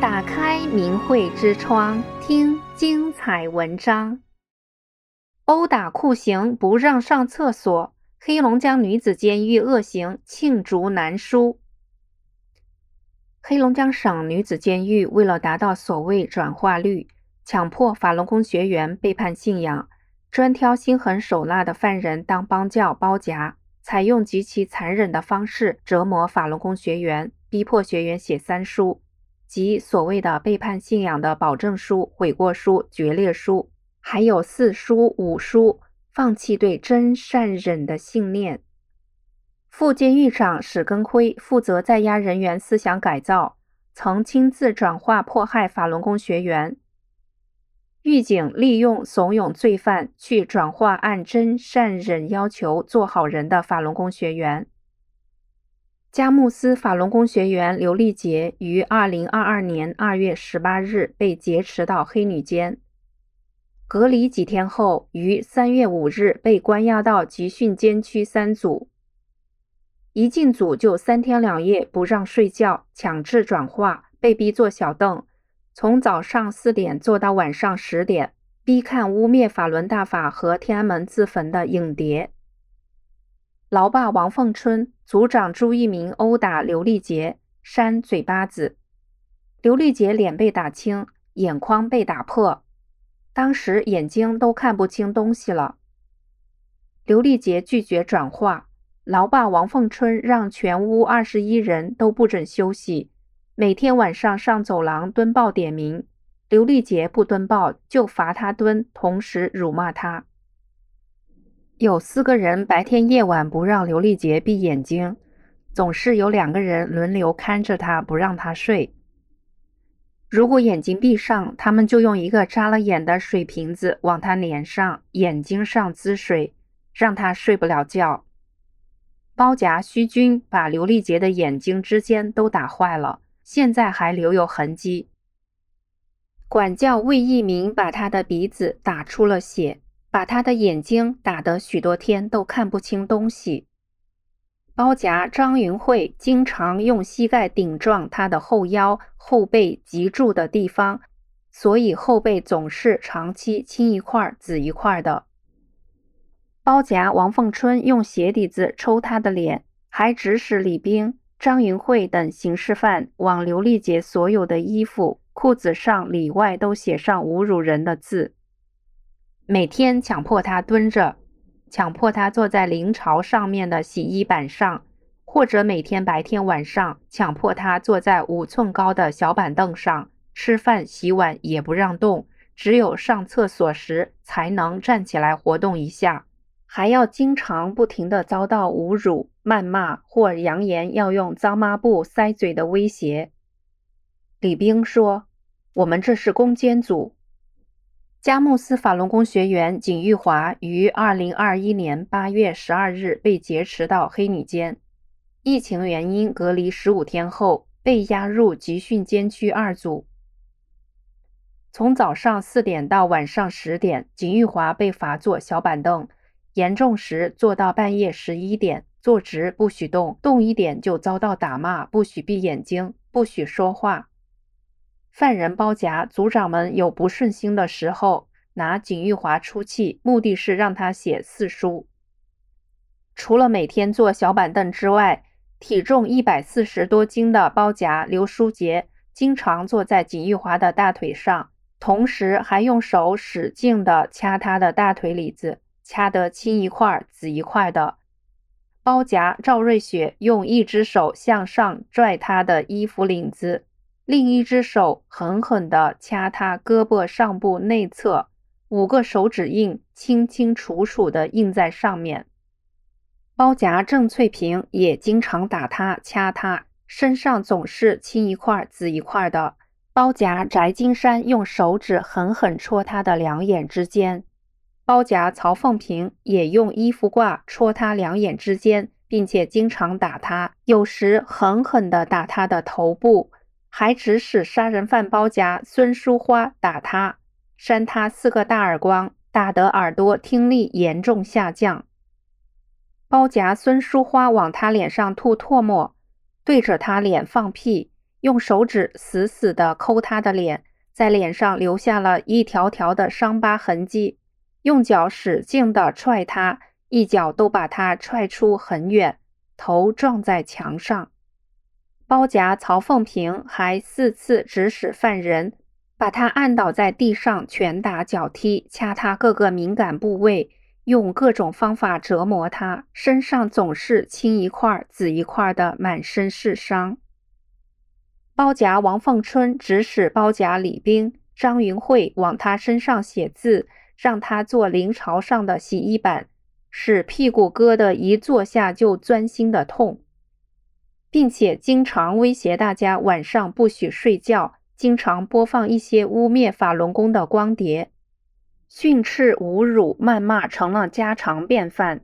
打开明慧之窗，听精彩文章。殴打酷刑不让上厕所，黑龙江女子监狱恶行罄竹难书。黑龙江省女子监狱为了达到所谓转化率，强迫法轮功学员背叛信仰，专挑心狠手辣的犯人当帮教包夹，采用极其残忍的方式折磨法轮功学员，逼迫学员写三书，即所谓的背叛信仰的保证书、悔过书、决裂书，还有四书五书，放弃对真善忍的信念。副监狱长史根辉负责在押人员思想改造，曾亲自转化迫害法轮功学员。狱警利用怂恿罪犯去转化按真善忍要求做好人的法轮功学员。佳木斯法轮功学员刘丽杰于二零二二年二月十八日被劫持到黑女监，隔离几天后，于三月五日被关押到集训监区三组。一进组就三天两夜不让睡觉，强制转化，被逼坐小凳。从早上四点坐到晚上十点，逼看污蔑法轮大法和天安门自焚的影碟。牢霸王凤春组长朱一鸣殴打刘丽杰，扇嘴巴子，刘丽杰脸被打青，眼眶被打破，当时眼睛都看不清东西了。刘丽杰拒绝转化，牢霸王凤春让全屋二十一人都不准休息。每天晚上上走廊蹲报点名，刘丽杰不蹲报就罚他蹲，同时辱骂他。有四个人白天夜晚不让刘丽杰闭眼睛，总是有两个人轮流看着他，不让他睡。如果眼睛闭上，他们就用一个扎了眼的水瓶子往他脸上、眼睛上滋水，让他睡不了觉。包夹虚军把刘丽杰的眼睛之间都打坏了。现在还留有痕迹。管教魏一鸣把他的鼻子打出了血，把他的眼睛打得许多天都看不清东西。包夹张云慧经常用膝盖顶撞他的后腰、后背脊柱的地方，所以后背总是长期青一块紫一块的。包夹王凤春用鞋底子抽他的脸，还指使李兵。张云慧等刑事犯往刘丽杰所有的衣服、裤子上里外都写上侮辱人的字，每天强迫他蹲着，强迫他坐在临朝上面的洗衣板上，或者每天白天晚上强迫他坐在五寸高的小板凳上，吃饭洗碗也不让动，只有上厕所时才能站起来活动一下。还要经常不停地遭到侮辱、谩骂或扬言要用脏抹布塞嘴的威胁。李兵说：“我们这是攻坚组。”佳木斯法轮功学员景玉华于二零二一年八月十二日被劫持到黑女监，疫情原因隔离十五天后被押入集训监区二组。从早上四点到晚上十点，景玉华被罚坐小板凳。严重时坐到半夜十一点，坐直不许动，动一点就遭到打骂，不许闭眼睛，不许说话。犯人包夹组长们有不顺心的时候，拿景玉华出气，目的是让他写四书。除了每天坐小板凳之外，体重一百四十多斤的包夹刘书杰经常坐在景玉华的大腿上，同时还用手使劲地掐他的大腿里子。掐得青一块紫一块的，包夹赵瑞雪用一只手向上拽他的衣服领子，另一只手狠狠地掐他胳膊上部内侧，五个手指印清清楚楚地印在上面。包夹郑翠萍也经常打他掐他，身上总是青一块紫一块的。包夹翟金山用手指狠狠戳他的两眼之间。包夹曹凤平也用衣服挂戳他两眼之间，并且经常打他，有时狠狠地打他的头部，还指使杀人犯包夹孙淑花打他，扇他四个大耳光，打得耳朵听力严重下降。包夹孙淑花往他脸上吐唾沫，对着他脸放屁，用手指死死地抠他的脸，在脸上留下了一条条的伤疤痕迹，用脚使劲地踹他，一脚都把他踹出很远，头撞在墙上。包夹曹凤平还四次指使犯人把他按倒在地上，拳打脚踢，掐他各个敏感部位，用各种方法折磨他，身上总是青一块紫一块的，满身是伤。包夹王凤春指使包夹李冰、张云慧往他身上写字，让他做临朝上的洗衣板，使屁股疙瘩一坐下就钻心的痛。并且经常威胁大家晚上不许睡觉，经常播放一些污蔑法轮功的光碟，训斥、侮辱、谩骂成了家常便饭。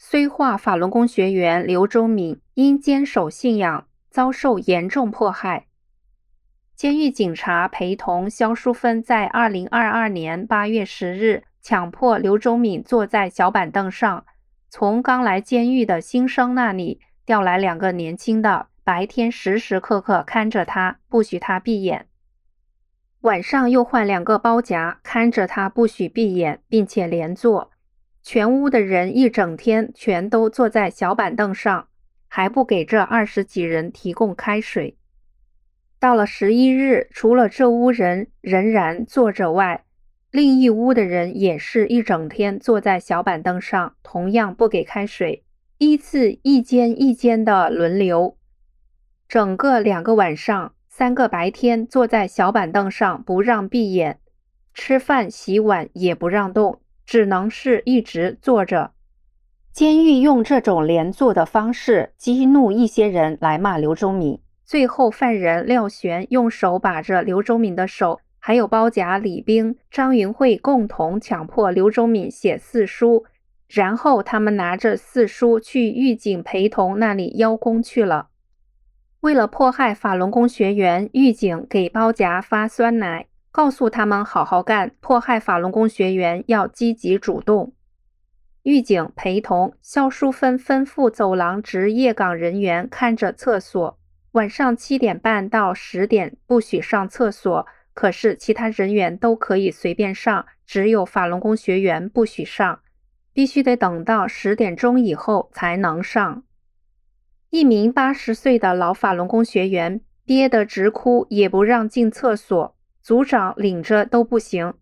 绥化法轮功学员刘忠敏因坚守信仰，遭受严重迫害。监狱警察陪同肖淑芬在二零二二年八月十日，强迫刘忠敏坐在小板凳上，从刚来监狱的新生那里。调来两个年轻的，白天时时刻刻看着他，不许他闭眼；晚上又换两个包夹，看着他，不许闭眼，并且连坐。全屋的人一整天全都坐在小板凳上，还不给这二十几人提供开水。到了十一日，除了这屋人仍然坐着外，另一屋的人也是一整天坐在小板凳上，同样不给开水。依次一间一间的轮流，整个两个晚上，三个白天坐在小板凳上不让闭眼，吃饭洗碗也不让动，只能是一直坐着。监狱用这种连坐的方式激怒一些人来骂刘忠敏，最后犯人廖璇用手把着刘忠敏的手，还有包夹李冰、张云慧共同强迫刘忠敏写四书。然后他们拿着四书去狱警陪同那里邀功去了。为了迫害法轮功学员，狱警给包夹发酸奶，告诉他们好好干，迫害法轮功学员要积极主动。狱警陪同肖淑芬吩咐走廊值夜岗人员看着厕所，晚上七点半到十点不许上厕所，可是其他人员都可以随便上，只有法轮功学员不许上。必须得等到十点钟以后才能上。一名八十岁的老法轮功学员憋得直哭，也不让进厕所，组长领着都不行。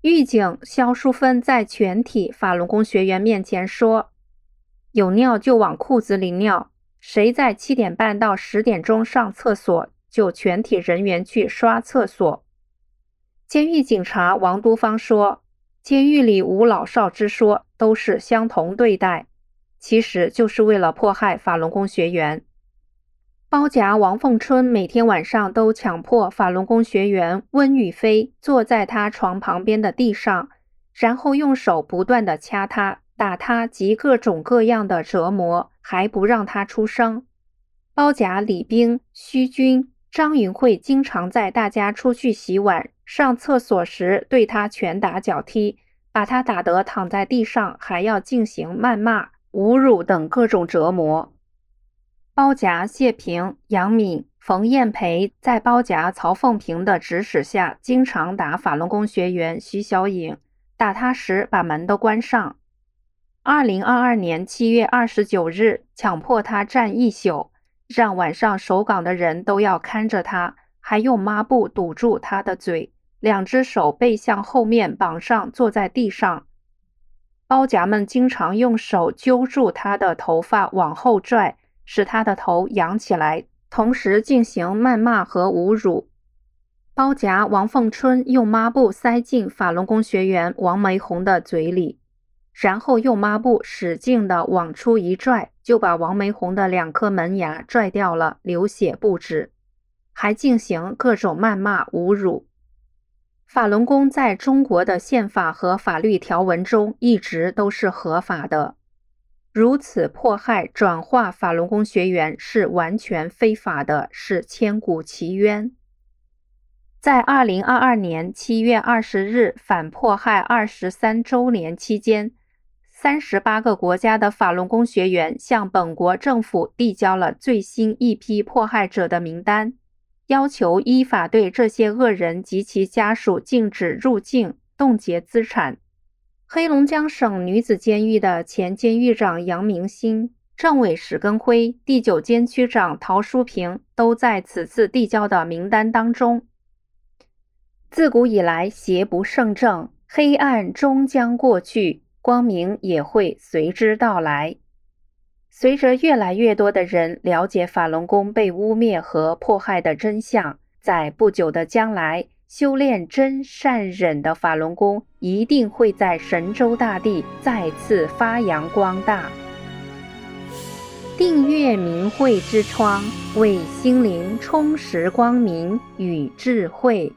狱警肖淑芬在全体法轮功学员面前说：“有尿就往裤子里尿，谁在七点半到十点钟上厕所，就全体人员去刷厕所。”监狱警察王都芳说。监狱里无老少之说，都是相同对待，其实就是为了迫害法轮功学员。包夹王凤春每天晚上都强迫法轮功学员温雨飞坐在他床旁边的地上，然后用手不断地掐他、打他及各种各样的折磨，还不让他出声。包夹李冰、徐军、张云慧经常在大家出去洗碗。上厕所时，对他拳打脚踢，把他打得躺在地上，还要进行谩骂、侮辱等各种折磨。包夹谢平、杨敏、冯燕培在包夹曹凤平的指使下，经常打法轮功学员徐小颖，打他时把门都关上。二零二二年七月二十九日，强迫他站一宿，让晚上守岗的人都要看着他，还用抹布堵住他的嘴。两只手背向后面绑上，坐在地上。包夹们经常用手揪住他的头发往后拽，使他的头仰起来，同时进行谩骂和侮辱。包夹王凤春用抹布塞进法轮功学员王梅红的嘴里，然后用抹布使劲地往出一拽，就把王梅红的两颗门牙拽掉了，流血不止，还进行各种谩骂侮辱。法轮功在中国的宪法和法律条文中一直都是合法的，如此迫害、转化法轮功学员是完全非法的，是千古奇冤。在二零二二年七月二十日反迫害二十三周年期间，三十八个国家的法轮功学员向本国政府递交了最新一批迫害者的名单，要求依法对这些恶人及其家属禁止入境、冻结资产。黑龙江省女子监狱的前监狱长杨明星、政委史根辉、第九监区长陶淑平都在此次递交的名单当中。自古以来，邪不胜正，黑暗终将过去，光明也会随之到来。随着越来越多的人了解法轮功被污蔑和迫害的真相，在不久的将来，修炼真善忍的法轮功一定会在神州大地再次发扬光大。订阅明慧之窗，为心灵充实光明与智慧。